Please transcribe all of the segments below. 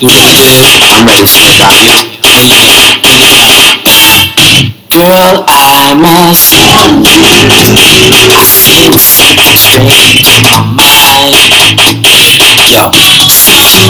You? I'm. Girl, I must tell you, I see it straight to my mind. Yo, situation is. I still feel like I've tried. It's all so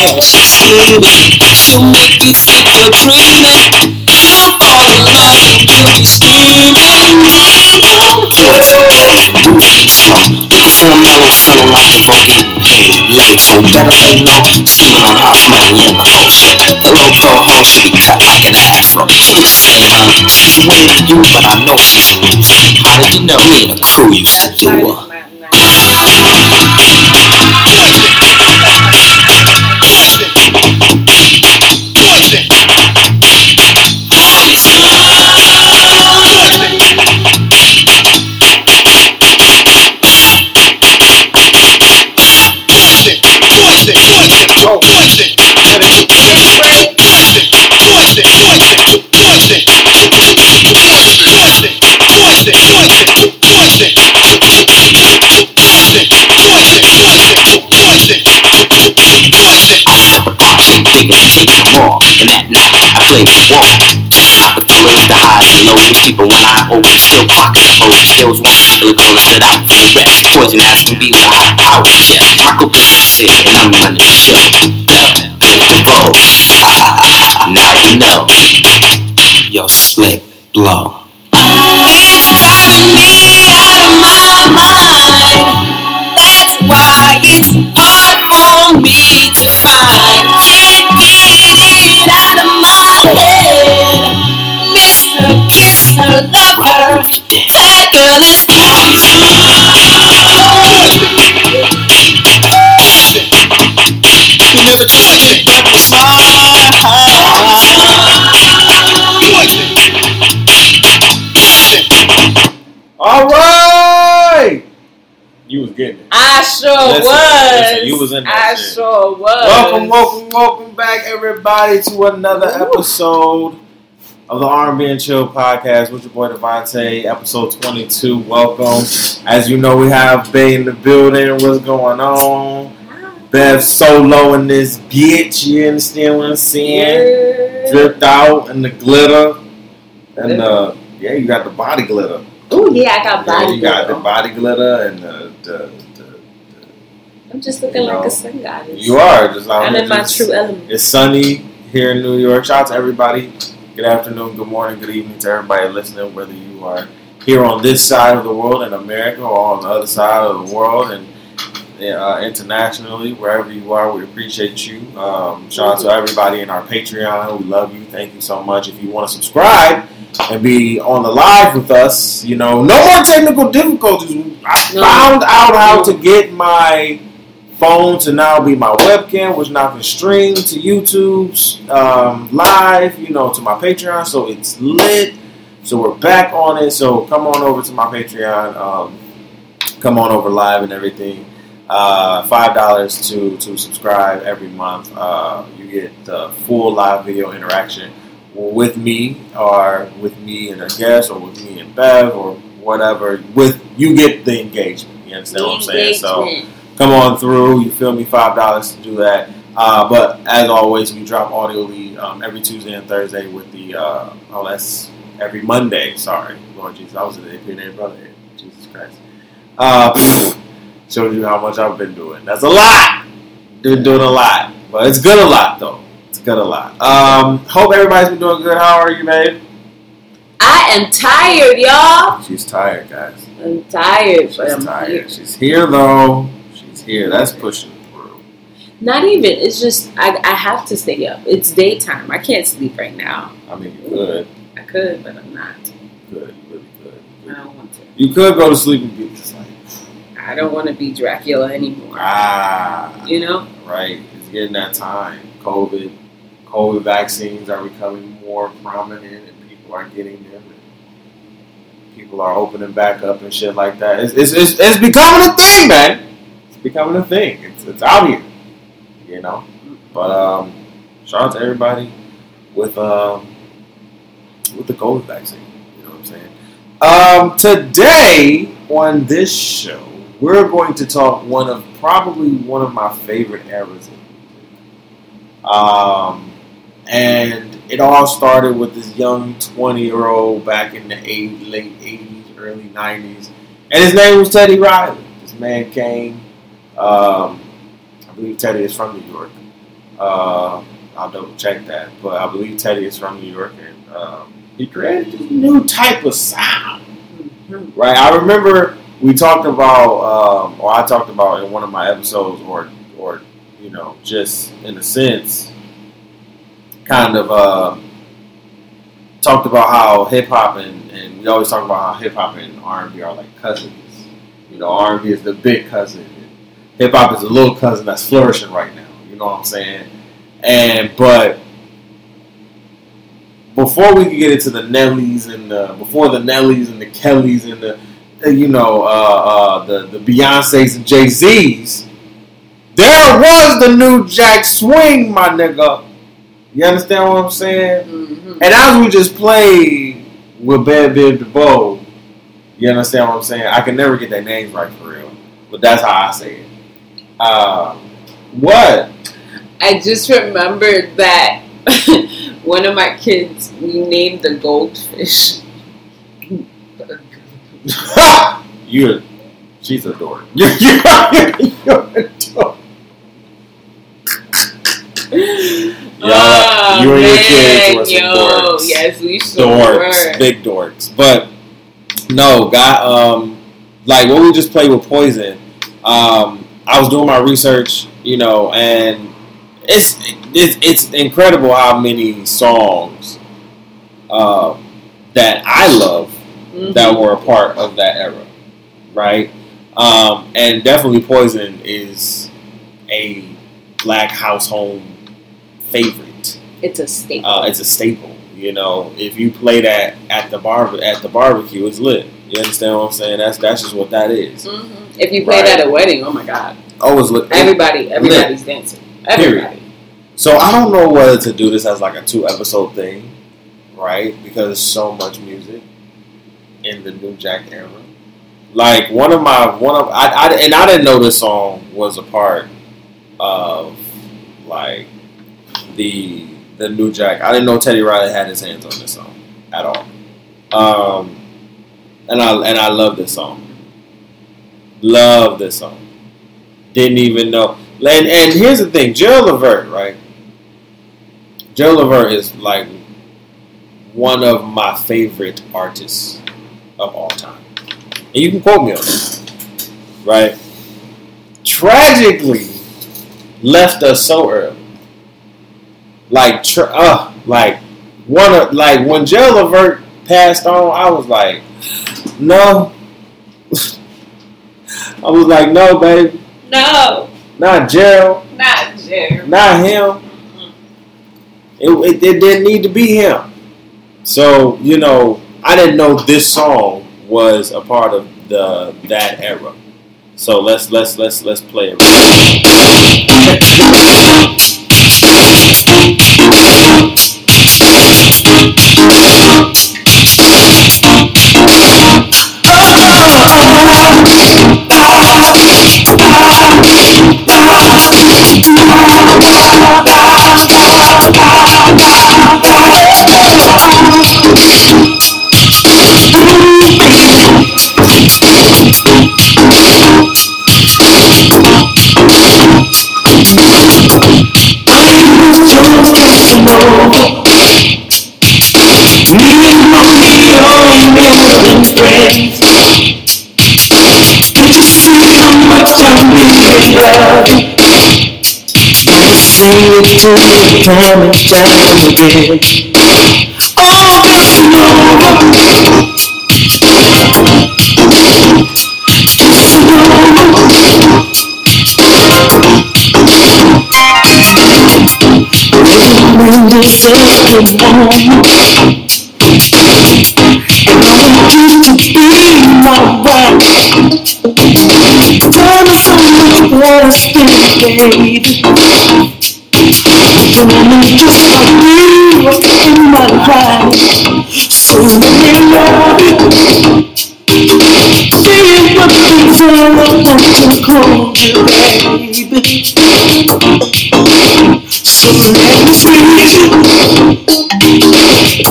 I. You know, the the. She's so fine. Shoot your body right on your mind. Steal your car, window blind. Beware, she's scheming. She'll make you sick for dreaming. You'll fall in love and you'll be screaming. Hormones feeling like a fucking hey, look, so better lay low. She on her smelling in the bullshit. The little girl hoe should be cut like an afro. Just night, I played the wall. Opportunities to hide and low from people when I open still pocket close pills when I still gonna sit out for the rest. Poison ass can be with high power chest. Marco Pacey, and I'm running the show. The. Now you know. Yo, slick blow. Welcome, welcome, back, everybody, to another episode of the R&B and Chill podcast with your boy Devontae, episode 22. Welcome. As you know, we have Bay in the building. What's going on? Bev solo in this bitch. You understand what I'm saying? Dripped out in the glitter. And uh, yeah, you got the body glitter. Oh yeah, I got Yeah, body. you got the body glitter and the, the I'm just looking you like know, a sun goddess. you are just I'm in my true element. It's sunny here in New York. Shout out to everybody. Good afternoon, good morning, good evening to everybody listening, whether you are here on this side of the world in America or on the other side of the world and uh, internationally, wherever you are, we appreciate you. Um, shout out to everybody in our Patreon. We love you. Thank you so much. If you want to subscribe and be on the live with us, you know, no more technical difficulties. I No. found out how to get my phone to now be my webcam, which now can stream to YouTube's um, live, you know, to my Patreon. So it's lit. So we're back on it. So come on over to my Patreon. Um, come on over live and everything. Uh, Five dollars to to subscribe every month. Uh, you get the full live video interaction with me, or with me and a guest, or with me and Bev, or whatever. With you get the engagement. You understand what I'm saying? So. Come on through. You feel me? Five dollars to do that. Uh, but as always, we drop audio lead um, every Tuesday and Thursday with the uh, oh that's every Monday. Sorry, Lord Jesus, I was an APNA brother. here. Jesus Christ. Uh, shows you how much I've been doing. That's a lot. Been doing a lot, but it's good a lot though. It's good a lot. Um, hope everybody's been doing good. How are you, babe? I am tired, y'all. She's tired, guys. I'm tired, She's but I'm tired. here. She's here though. Here. That's pushing through. Not even. It's just I, I have to stay up. It's daytime. I can't sleep right now. I mean, you could. I could, but I'm not. Good, really good. I don't want to. You could go to sleep and be just like, I don't want to be Dracula anymore. ah, You know? right. It's getting that time. COVID, COVID vaccines are becoming more prominent, and people are getting them. And people are opening back up and shit like that. It's it's, it's, it's becoming a thing, man. Becoming a thing. It's it's out here, you know. But um, shout out to everybody with um with the COVID vaccine. You know what I'm saying? Um, today on this show, we're going to talk one of probably one of my favorite eras. Um, and it all started with this young 20 year old back in the eight, late 80s, early 90s, and his name was Teddy Riley. This man came. Um, I believe Teddy is from New York. Uh, I'll double check that, but I believe Teddy is from New York, and um, he created this new type of sound right? I remember we talked about, um, or I talked about in one of my episodes, or or you know, just in a sense, kind of uh, talked about how hip hop and, and we always talk about how hip hop and R and B are like cousins. You know, R and B is the big cousin. Hip hop is a little cousin that's flourishing right now. You know what I'm saying? And but before we could get into the Nellies and the, before the Nellies and the Kellys and the you know uh, uh, the the Beyonces and Jay Z's, there was the new Jack Swing, my nigga. You understand what I'm saying? Mhm. And as we just played with Bad Bib DeVoe, you understand what I'm saying? I can never get their names right for real, but that's how I say it. Uh, what? I just remembered that one of my kids, we named the goldfish. you're, she's a dork. You're, you're, you're a dork. oh, you and your man, kids were some yo, dorks. Yes, we sure dorks, were. big dorks. But no, got um, like what we just played with Poison. Um, I was doing my research, you know, and it's it's, it's incredible how many songs um, that I love Mhm. that were a part of that era, right? Um, and definitely Poison is a black household favorite. It's a staple. Uh, it's a staple. You know, if you play that at the bar at the barbecue, it's lit. You understand what I'm saying? That's that's just what that is. Mhm. If you play Right. it at a wedding, oh my god, Oh, it's lit. everybody, everybody's dancing. Everybody. So I don't know whether to do this as like a two episode thing, right? Because there's so much music in the New Jack era. Like one of my one of I, I and I didn't know this song was a part of like the the New Jack. I didn't know Teddy Riley had his hands on this song at all. Um, and I and I love this song. Love this song. Didn't even know. And, and here's the thing, Gerald Levert, right? Gerald Levert is like one of my favorite artists of all time. And you can quote me on that, right? Tragically, left us so early. Like, uh, like one of like when Gerald Levert passed on, I was like, no. I was like, no, baby, No. not Gerald, Not Jerry. not him. It, it, it didn't need to be him. So you know, I didn't know this song was a part of the that era. So let's let's let's let's play it. Sim. Sing it to me time and time again. Oh, Casanova. Casanova. When this is the moment, and I you be my wife. Tell me so much worse than A woman just you was in my life. So you. See what the feel I want to call you, baby. So let me you.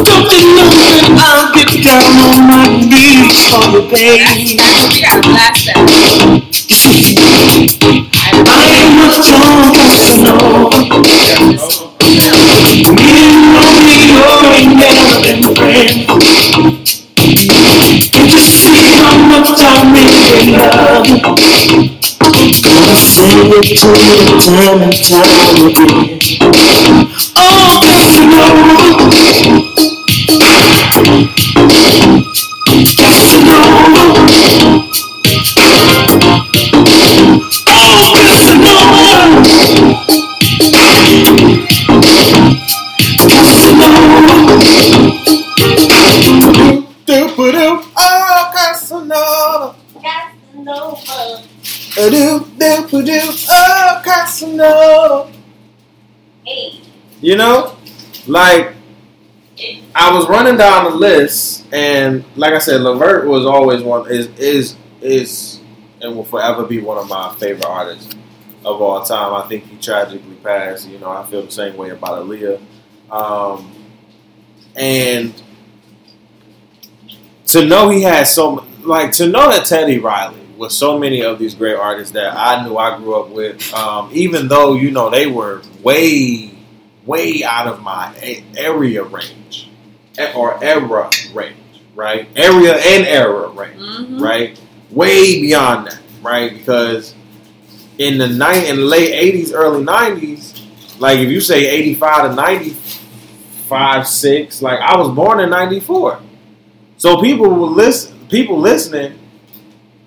Don't you know that I'll get down on my knees for you, baby? It you time and time again. Oh, Casanova. Casanova. Down the list, and like I said, Levert was always one is is is and will forever be one of my favorite artists of all time. I think he tragically passed. You know, I feel the same way about Aaliyah. Um, and to know he had so like to know that Teddy Riley was so many of these great artists that I knew I grew up with, um, even though you know they were way way out of my area range or era range, right? Area and era range, Mhm. right? Way beyond that, right? Because in the night in the late eighties, early nineties, like if you say eighty five to ninety five, six, like I was born in ninety four. So people will listen people listening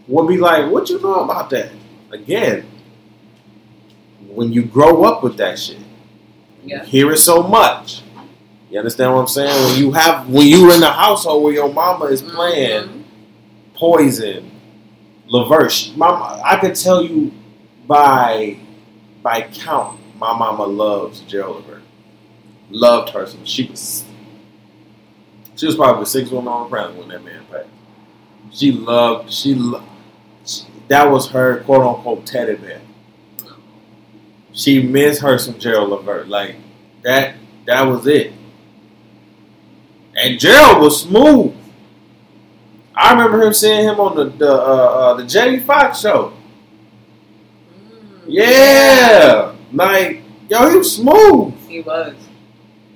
will be like, What you know about that? Again, when you grow up with that shit, Yeah. you hear it so much. You understand what I'm saying? When you have when you're in a household where your mama is playing Mhm. Poison, Levert. Mama, I could tell you by by count, my mama loves Gerald Levert. Loved her. So she was she was probably the sixth woman on the planet when that man passed. She loved. She, lo- she that was her quote unquote teddy bear. She missed her some Gerald Levert. Like that. That was it. And Gerald was smooth. I remember him seeing him on the the uh, uh, the Jamie Foxx show. Mm. Yeah, like yo, he was smooth. He was.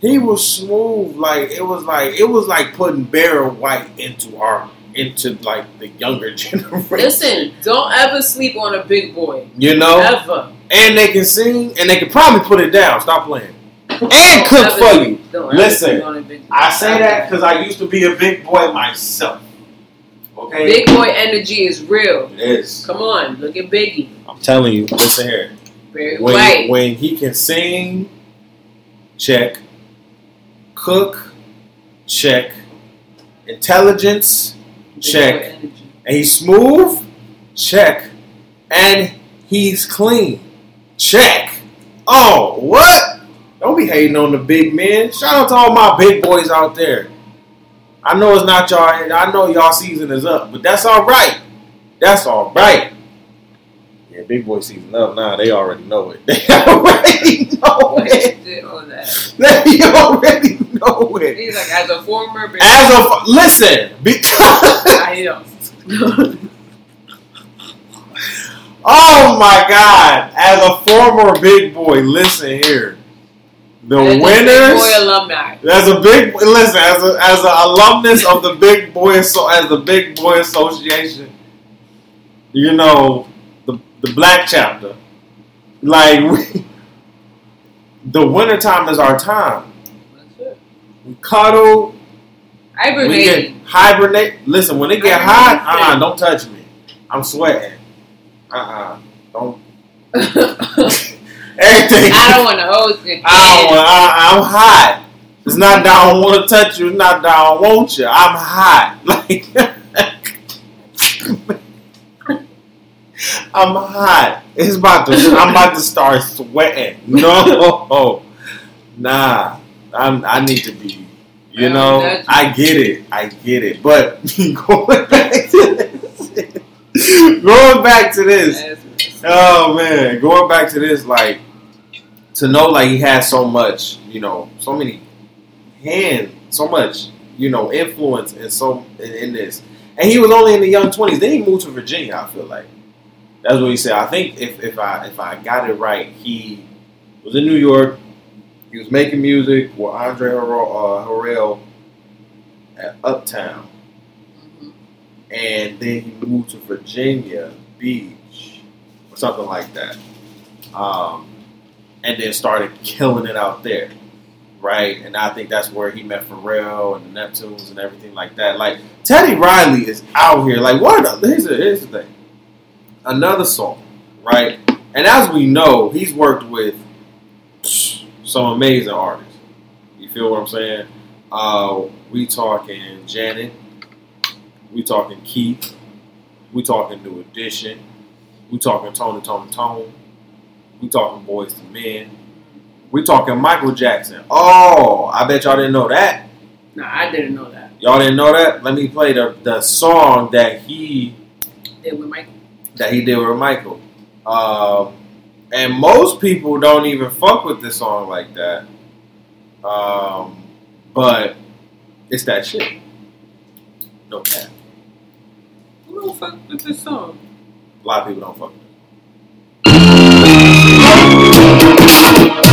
He was smooth. Like it was like it was like putting Barry White into our into like the younger generation. Listen, don't ever sleep on a big boy. you know, Ever. and they can sing and they can probably put it down. Stop playing. And cook for you. Don't Listen, sleep on a big boy. I say that because I used to be a big boy myself. Okay, Big boy energy is real. it is. Come on, look at Biggie. I'm telling you. Listen here. Very When white. when he can sing, check. Cook, check. Intelligence, check. And he's smooth, check. And he's clean, check. Oh, what? Don't be hating on the big men. Shout out to all my big boys out there. I know it's not y'all. I know y'all season is up, but that's all right. That's all right. Yeah, big boy season up now. They already know it. They already know it. Did all that. They already know it. He's like, as a former, big- As of listen, because I know. oh my god, as a former big boy, listen here. The a big winners. boy alumni. As a big listen, as a as an alumnus of the big boy so as the big boy association, you know the the black chapter, like we, the winter time is our time. That's it. We cuddle, we get Hibernating. hibernate. Listen, when it get hot, uh, Hibernate. uh don't touch me. I'm sweating. Uh, uh don't. Everything. I don't want to host it. I don't want, I, I'm hot. It's not that I don't want to touch you. It's not that I don't want you. I'm hot. Like I'm hot. It's about to. I'm about to start sweating. No, nah. I'm, I need to be. You I know, don't I get it. I get it. But going back to this, going back to this. Oh man, going back to this, like to know like he has so much, you know, so many hand, so much, you know, influence and so in, in this, and he was only in the young twenties. Then he moved to Virginia. I feel like that's what he said. I think if, if I if I got it right, he was in New York. He was making music with Andre Harrell, uh, at Uptown, and then he moved to Virginia Beach or something like that. Um, and then started killing it out there, right? And I think that's where he met Pharrell and the Neptunes and everything like that. Like Teddy Riley is out here. Like what? Here's, the, here's the thing. Another song, right? And as we know, he's worked with some amazing artists. You feel what I'm saying? Uh, we talking Janet. We talking Keith. We talking New Edition. We talking Tony Toni Toné. We talking Boyz II Men. We talking Michael Jackson. Oh, I bet y'all didn't know that. No, I didn't know that. Y'all didn't know that. Let me play the the song that he They were Michael. that he did with Michael. Um, and most people don't even fuck with this song like that. Um, but it's that shit. No cap. Who don't fuck with this song? A lot of people don't fuck with it.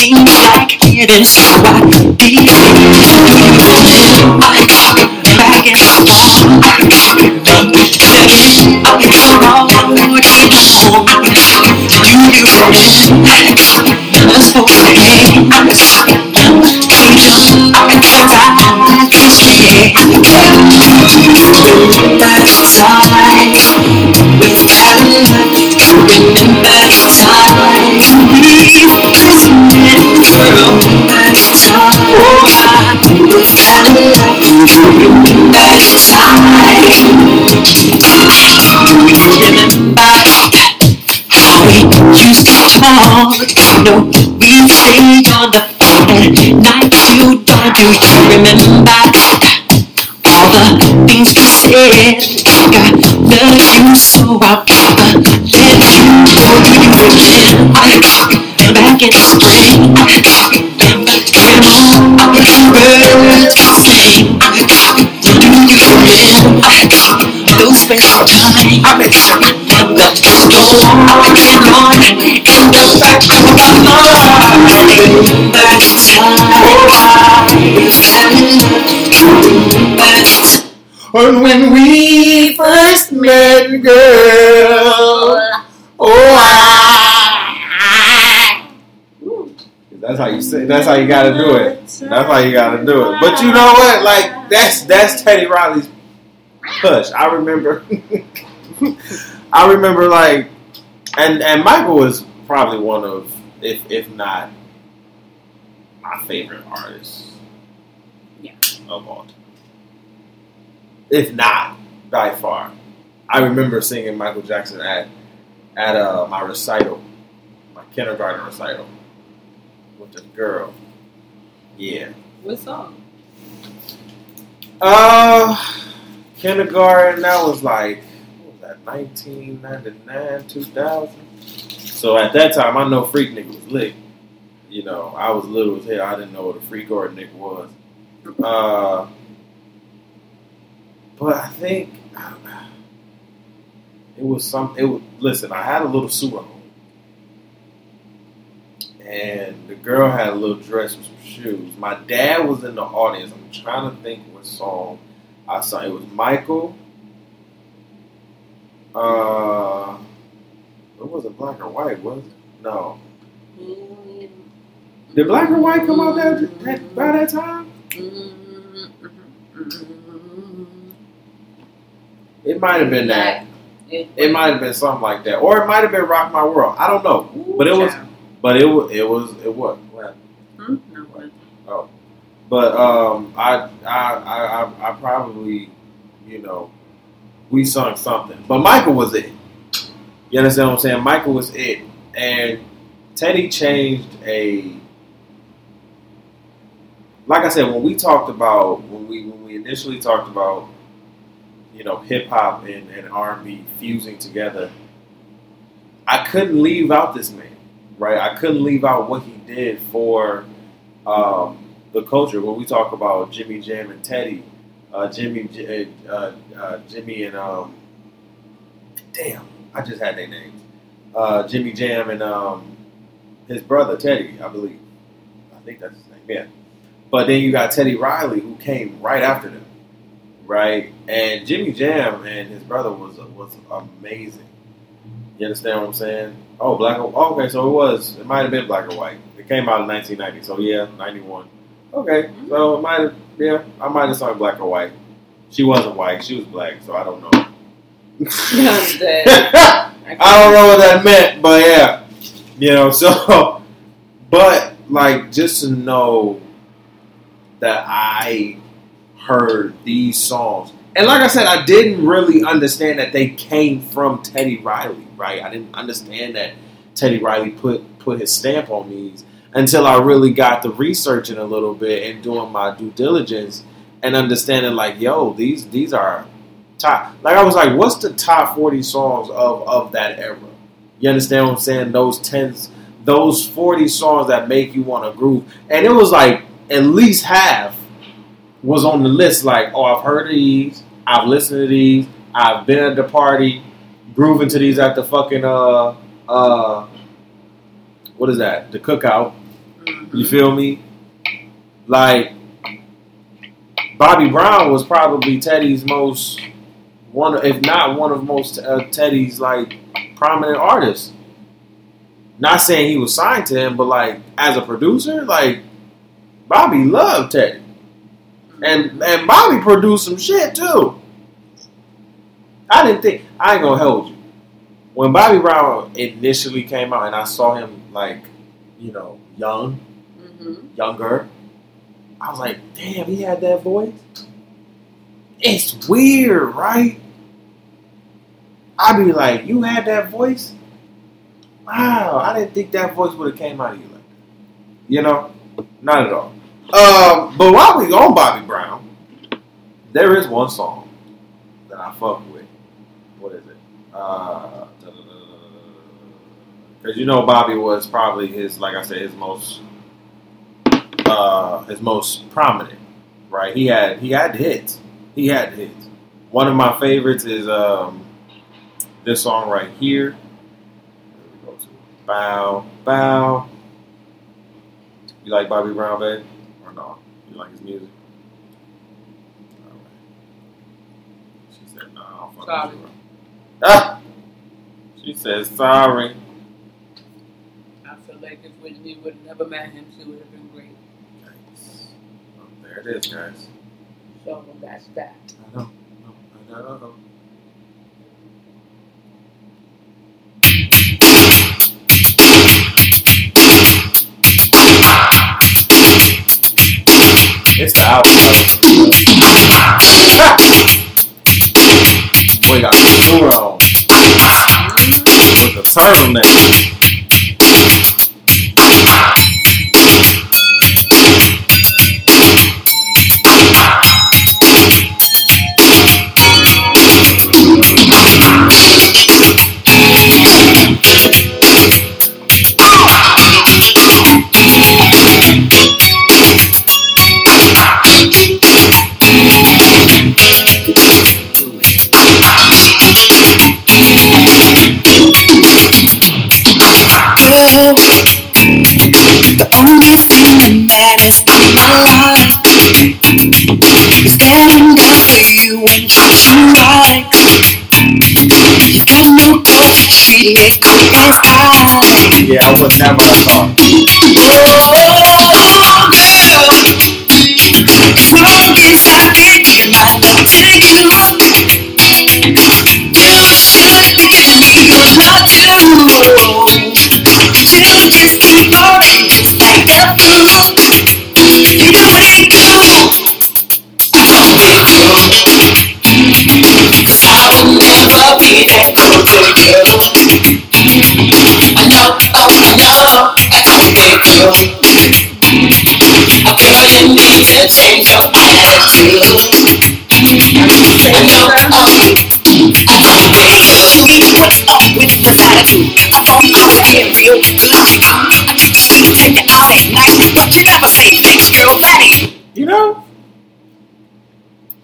It seemed like heaven, so I. Do you remember back the fall? I was all over Do you remember? Just for me, I was young, young, I was tired, yeah. No, we stayed on the at night till dawn. Do you remember all the things we said? Got love you, so I'll never let you go. Do you remember back in the spring? Remember when all were singing? Do you remember those special times? And when we first met, girl, oh, I. That's how you say. That's how you got to do it. That's how you got to do it. But you know what? Like that's that's Teddy Riley's push. I remember. I remember like, and and Michael was probably one of, if if not, my favorite artist. Yeah. Of all time. If not by far, I remember singing Michael Jackson at at uh, my recital, my kindergarten recital, with the girl. Yeah. What song? Uh, kindergarten. That was like what was that? 1999, 2000. So at that time, I know Freak Nigga was lit. You know, I was little as hell. I didn't know what a or a nigga was. Uh, but I think it was some. It was listen. I had a little suit on, and the girl had a little dress with some shoes. My dad was in the audience. I'm trying to think what song I saw. It was Michael. Uh, it wasn't black or white, was it? No. Did black or white come out that, that by that time? It might have been that. It might have been something like that, or it might have been Rock My World. I don't know, but it was, but it was, it was, it was. What? Hmm? What? But um, I, I, I, I probably, you know, we sung something. But Michael was it. You understand what I'm saying? Michael was it, and Teddy changed a. Like I said, when we talked about when we when we initially talked about, you know, hip hop and, and R and B fusing together, I couldn't leave out this man, right? I couldn't leave out what he did for um, the culture. When we talk about Jimmy Jam and Teddy, uh, Jimmy, uh, uh, Jimmy and um, damn, I just had their names. Uh, Jimmy Jam and um, his brother Teddy, I believe. I think that's his name. Yeah. But then you got Teddy Riley, who came right after them, right? And Jimmy Jam and his brother was was amazing. You understand what I'm saying? Oh, black. Oh, okay, so it was. It might have been black or white. It came out in 1990. So yeah, 91. Okay, so it mm-hmm. might have. Yeah, I might have sung black or white. She wasn't white. She was black. So I don't know. I'm. I don't know what that meant, but yeah, you know. So, but like just to know that I heard these songs, and like I said, I didn't really understand that they came from Teddy Riley, right? I didn't understand that Teddy Riley put put his stamp on these until I really got to researching a little bit and doing my due diligence and understanding like, yo, these these are top. Like I was like, what's the top forty songs of of that era? You understand what I'm saying? Those tens, those forty songs that make you want to groove, and it was like at least half was on the list. Like, oh, I've heard of these, I've listened to these, I've been at the party, grooving to these at the fucking uh uh, what is that? The cookout. You feel me? Like Bobby Brown was probably Teddy's most one, if not one of most uh, Teddy's like prominent artists. Not saying he was signed to him, but like as a producer, like Bobby loved Teddy, and and Bobby produced some shit too. I didn't think I ain't gonna hold you. When Bobby Brown initially came out, and I saw him like, you know, young, Mm-hmm. younger. I was like, damn, he had that voice. It's weird, right? I'd be like, you had that voice? Wow, I didn't think that voice would have came out of you like that. You know? Not at all. Um, but while we on Bobby Brown, there is one song that I fuck with. What is it? Uh, because you know Bobby was probably his, like I said, his most uh, his most prominent, right? He had he had hits. He had hits. One of my favorites is um, this song right here. Bow, bow. You like Bobby Brown, babe? Or no? You like his music? Alright. She said, no, I don't fuck Sorry. with you. Ah! She said, sorry. I feel like if Whitney would have never met him, she would have been great. Nice. Well, there it is, guys. So that's that. I know. I know. I know. Boy got the the turtleneck. Never have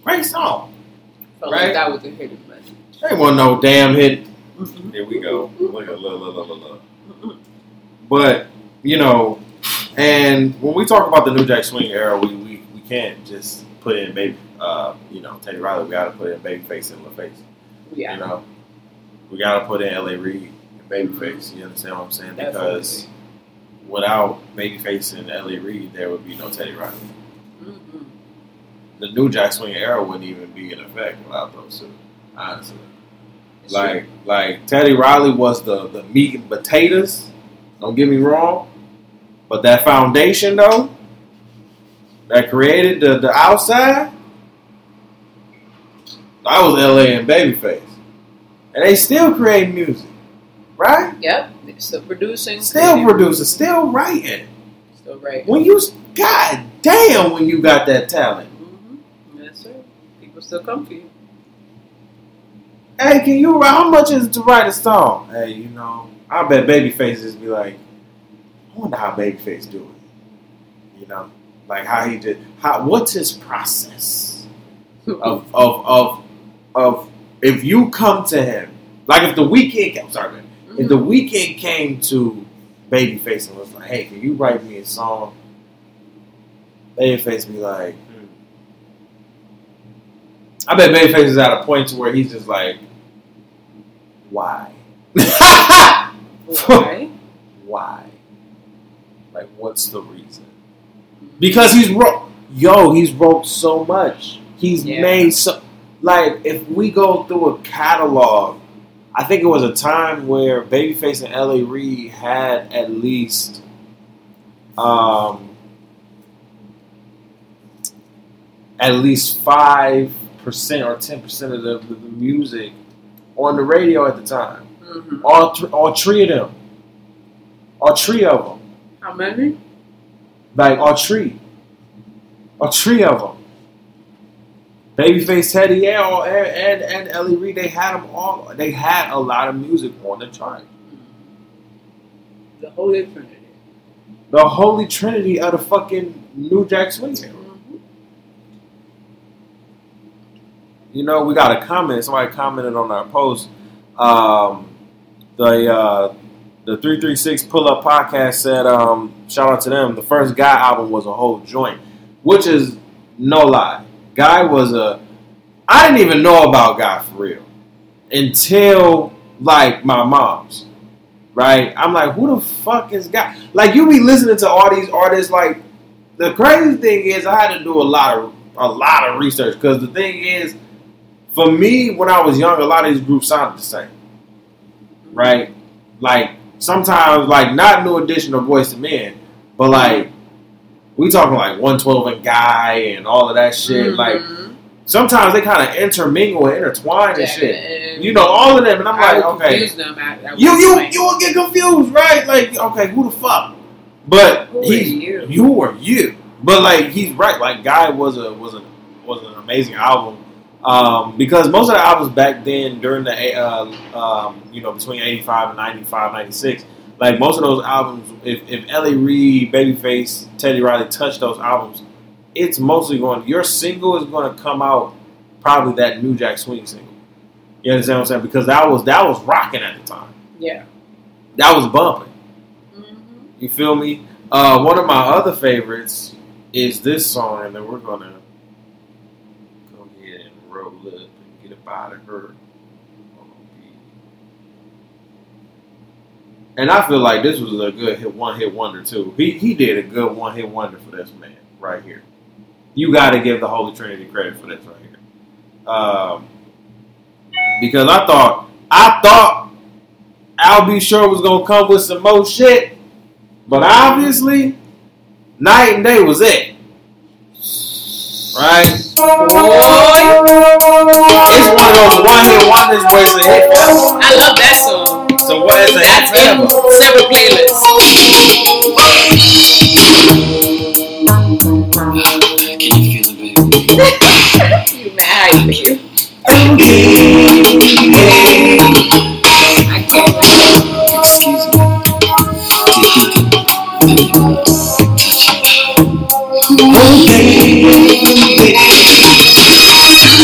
Great song. Felt Right. like that was a hidden message. Ain't want no damn hit. Mm-hmm. Here we go. Look look, look, look, look, look. But you know, and when we talk about the New Jack Swing era, we, we, we can't just put in baby, uh, you know, Teddy Riley. We got to put in Babyface and LaFace. Yeah. You know, we got to put in L.A. Reid and Babyface. You understand what I'm saying? Because Definitely. without Babyface and L.A. Reid, there would be no Teddy Riley. Mhm. The New Jack Swing era wouldn't even be in effect without those two. Honestly. It's Like like Teddy Riley was the the meat and potatoes. Don't get me wrong, but that foundation though, that created the the outside, I was L.A. and Babyface, and they still create music, right? Yep. They're Still producing. Still producing, still writing. Still writing. When you, god damn, when you got that talent. Mm-hmm. Yes, sir. People still come for you. Hey, can you write? How much is it to write a song? Hey, you know, I bet Babyface just be like, I wonder how Babyface do it. You know, like how he did. How what's his process of of of of if you come to him, like if the Weeknd. I'm sorry, man. If the Weeknd came to Babyface and was like, "Hey, can you write me a song?" Babyface be like. I bet Babyface is at a point to where he's just like, "Why? Why? Why? Like, what's the reason?" Because he's wrote, yo, he's wrote so much. He's Yeah. made so. Like, if we go through a catalog, I think it was a time where Babyface and L.A. Reid had at least, um, at least five percent or ten percent of the, the, music on the radio at the time. Mm-hmm. All, th- all three of them, all three of them. How many? Like all three. All three of them. Babyface Teddy, yeah, all, and, and and L.A. Reid, they had them all. They had a lot of music on the chart. The Holy Trinity. The holy trinity of the fucking New Jack Swing era. Mm-hmm. You know, we got a comment. Somebody commented on our post. Um, the uh, the three three six pull up podcast said, um, shout out to them. The first Guy album was a whole joint, which is no lie. Guy was a. I didn't even know about Guy for real until like my mom's. Right, I'm like, who the fuck is Guy? Like, you be listening to all these artists. Like, the crazy thing is, I had to do a lot of a lot of research because the thing is, for me, when I was young, a lot of these groups sounded the same. Right, like sometimes like not new edition of Boyz II Men, but like we talking like 112 and Guy and all of that shit. Like Mhm. sometimes they kind of intermingle and intertwine and shit. You know all of them, and I'm I like, okay, confuse them at, at you you you will get confused, right? Like, okay, who the fuck? But Who are you? you are you. But like he's right. Like Guy was a was a was an amazing album. Um, because most of the albums back then during the uh, um, you know between 85 and 95 96 like most of those albums if, if L.A. Reid Babyface Teddy Riley touched those albums it's mostly going your single is going to come out probably that New Jack Swing single you understand what I'm saying because that was that was rocking at the time Yeah. that was bumping Mhm. you feel me? Uh, one of my other favorites is this song, and then we're gonna go ahead and roll up and And I feel like this was a good hit, one hit wonder too. He he did a good one hit wonder for this man right here. You got to give the Holy Trinity credit for this right here, um, because I thought I thought Al B. Sure was gonna come with some more shit. But obviously, night and day was it. Right? It's one of those one hit wonders where it's a hit forever. I love that song. So what is a hit That's in forever? several playlists. Can you feel it, baby? You mad. I go. Excuse me. Take you can touch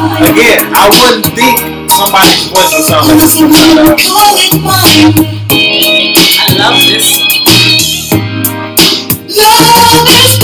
Again, I wouldn't think somebody's voice would sound like So this. we call it mine. I love this song. Love is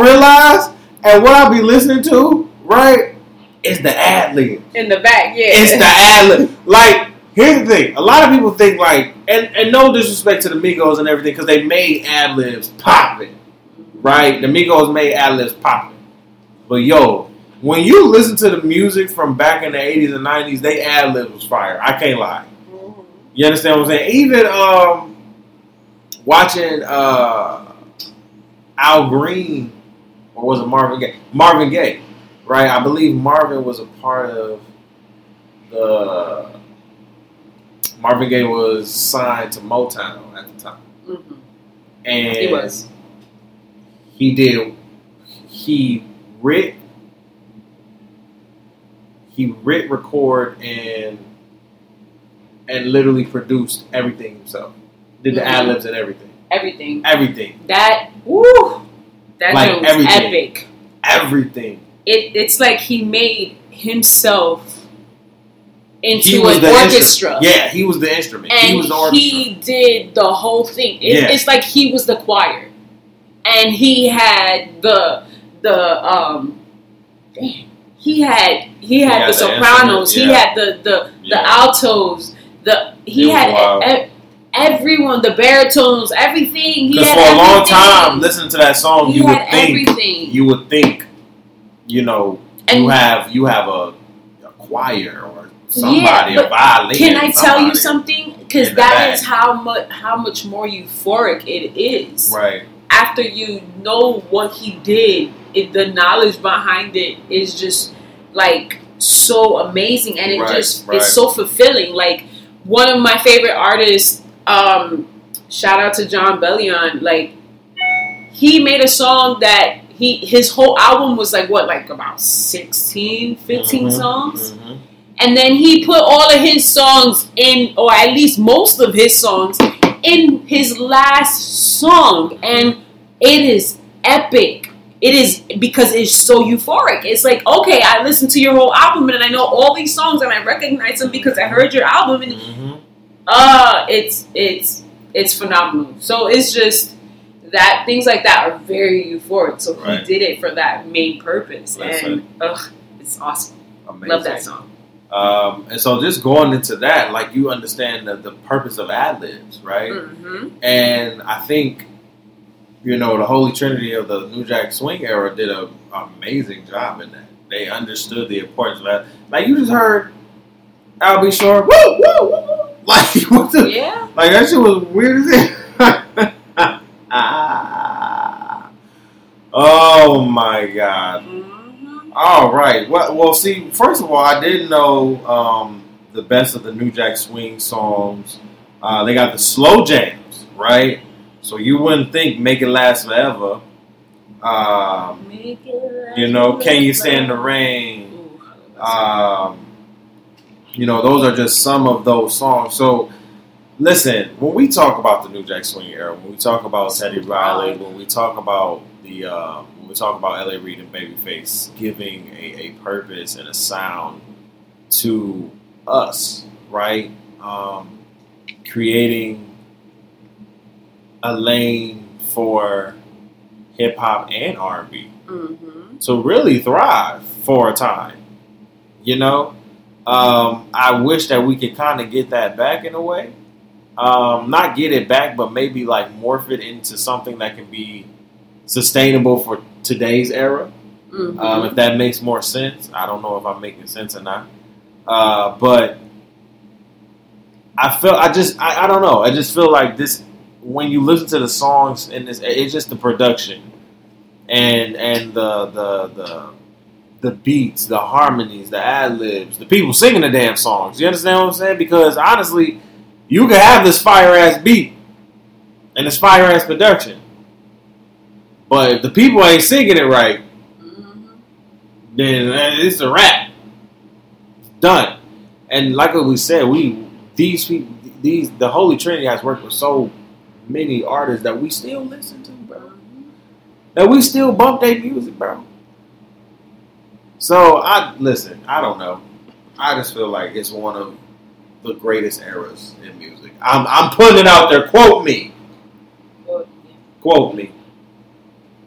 realize, and what I be listening to, right, is the ad lib. In the back, yeah. It's the ad lib. Like, here's the thing. A lot of people think, like, and, and no disrespect to the Migos and everything, because they made ad libs popping. Right? The Migos made ad libs popping. But yo, when you listen to the music from back in the 80s and 90s, they ad libs was fire. I can't lie. Mhm. You understand what I'm saying? Even um, watching uh, Al Green, or was it Marvin Gaye? Marvin Gaye, right? I believe Marvin was a part of the. Marvin Gaye was signed to Motown at the time, Mhm. and He was. he did. He writ. He writ, record, and and literally produced everything himself. Did the Mhm. ad libs and everything. Everything. Everything. That, woo! That Like was everything. epic. Everything. It, it's like he made himself into an orchestra. instrument. Yeah, he was the instrument. and he was the orchestra. he did the whole thing. It, Yeah. It's like he was the choir, and he had the the um, damn, he had he had had the the sopranos, instruments, he had the the, Yeah. the altos, the he It had wild. Everyone, the baritones, everything. Because for a long time, listening to that song, he you would think everything. you would think, you know, And- you have you have a, a choir or somebody, Yeah, a violin. Can I tell you something? Because that is how much how much more euphoric it is. Right. After you know what he did, it, the knowledge behind it is just like so amazing, and it Right, just right. it's so fulfilling. Like one of my favorite artists, um, shout out to Jon Bellion. Like he made a song that he his whole album was like what like about 16 15 Mhm, songs mhm. and then he put all of his songs in, or at least most of his songs, in his last song. And it is epic. It is because it's so euphoric. It's like, okay, I listened to your whole album and I know all these songs and I recognize them because I heard your album and Mhm. Uh it's it's it's phenomenal. So it's just that things like that are very euphoric. So Right. he did it for that main purpose. That's and ugh, it's awesome. Amazing. Love that song. Um, and so just going into that, like you understand the, the purpose of ad libs, right? hmm And I think, you know, the Holy Trinity of the New Jack Swing era did an amazing job in that. They understood the importance of that. Like you just heard Al B. Sure, woo, woo, woo, woo. Like, what the? Yeah. Like, that shit was weird as hell. oh my God. Mhm. All right. Well, well, see, first of all, I didn't know um, the best of the New Jack Swing songs. Uh, they got the slow jams, right? So you wouldn't think "Make It Last Forever." Um, you know, "Can You Stand the Rain?" Ooh, I love that song. Um, you know, those are just some of those songs. So, listen, when we talk about the New Jack Swing era, when we talk about Teddy Riley, when we talk about the, uh, when we talk about L.A. Reid and Babyface giving a, a purpose and a sound to us, right? Um, creating a lane for hip hop and R&B Mhm. to really thrive for a time. You know, um, I wish that we could kind of get that back in a way. Um, not get it back, but maybe like morph it into something that can be sustainable for today's era. Mhm. Um, if that makes more sense, I don't know if I'm making sense or not. Uh, but I feel I just I, I don't know. I just feel like this when you listen to the songs and this, it's just the production and and the the the the beats, the harmonies, the ad libs, the people singing the damn songs. You understand what I'm saying? Because honestly, you can have this fire ass beat and this fire ass production, but if the people ain't singing it right, Mhm. then it's a wrap. It's done. And like we said, we these people, these the Holy Trinity has worked with so many artists that we still listen to, bro. That we still bump their music, bro. So I listen. I don't know. I just feel like it's one of the greatest eras in music. I'm I'm putting it out there. Quote me. Yeah. Quote me.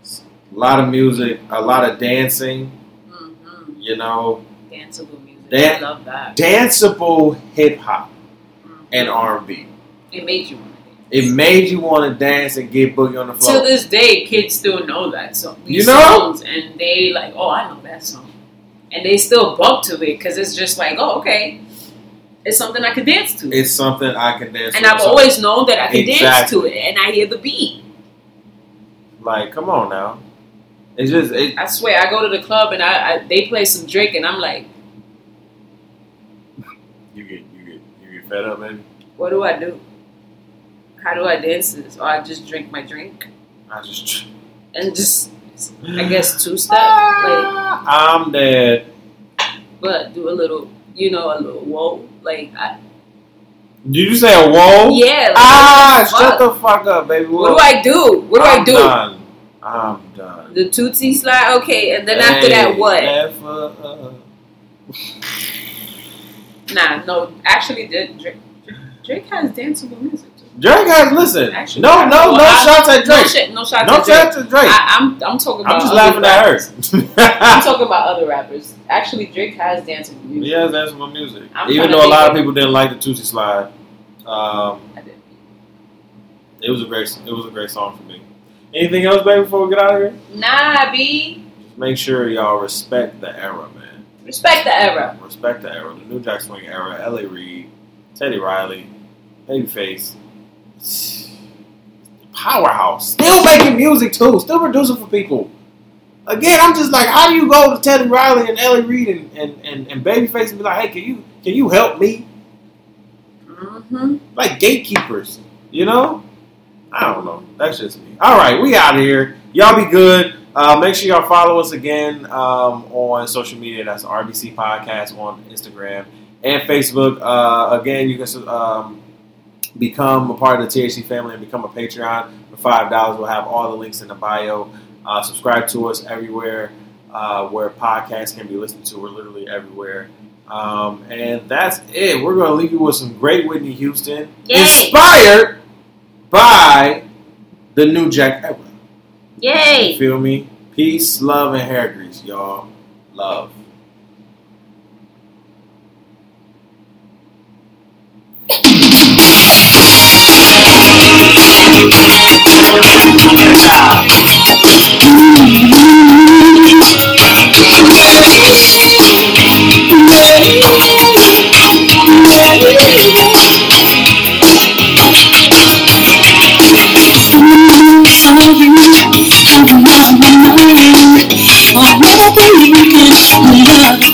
A lot of music, a lot of dancing. Mhm. You know, Danceable music. Dan- I love that. danceable hip hop Mhm. and R and B. It made you want to It made you want to dance and get boogie on the floor. To this day, kids still know that song. These You know? songs, and they like, oh, I know that song, and they still bump to it because it's just like, oh, okay, it's something I could dance to. It's something I can dance. To. And with. I've So, always known that I could dance to it, and I hear the beat. like, come on now. It's just it, I swear, I go to the club and I, I they play some Drake, and I'm like, you get you get you get fed up, man. what do I do? How do I dance this? Or I just drink my drink I just and just, I guess, two step, like, I'm dead. but do a little, you know, a little whoa, like, I, Did you say a whoa? yeah. Like, Ah, the shut the fuck up, baby. What do I do? What do I'm I do? Done. I'm done. The toosie slide, okay, and then after that, what? never, uh, Nah, no, actually, Drake, Drake, has danceable music. Drake has listen. Actually, no, I- no, no I- shots at No, Drake. shit, no shots No at Drake. shots at Drake. I, I'm I'm talking about. I'm just other laughing at rappers. I'm talking about other rappers. Actually, Drake has dancing music. Yes, that's my music. I'm Even though a lot of people didn't like the Toosie Slide, um, I did. it was a great, it was a great song for me. Anything else, baby? Before we get out of here, Nah, B. make sure y'all respect the era, man. Respect the era. Respect the era, the New Jack Swing era. L.A. Reid, Teddy Riley, Babyface, powerhouse. Still making music too. Still producing for people. Again, I'm just like, how do you go to Teddy Riley and L.A. Reid and, and, and, and Babyface and be like, hey, can you can you help me? Mm-hmm. like gatekeepers, you know? I don't know. That's just me. All right, we out of here. Y'all be good. Uh, make sure y'all follow us again um, on social media. That's RBC Podcast on Instagram and Facebook. Uh, again, you can um, become a part of the THC family and become a Patreon for five dollars. We'll have all the links in the bio. Uh, subscribe to us everywhere uh, where podcasts can be listened to. We're literally everywhere. Um, and that's it. We're going to leave you with some great Whitney Houston, Yay. inspired by the new Jack Ever. Yay. Feel me? Peace, love, and hair grease, y'all. Love. Well, you. know you got a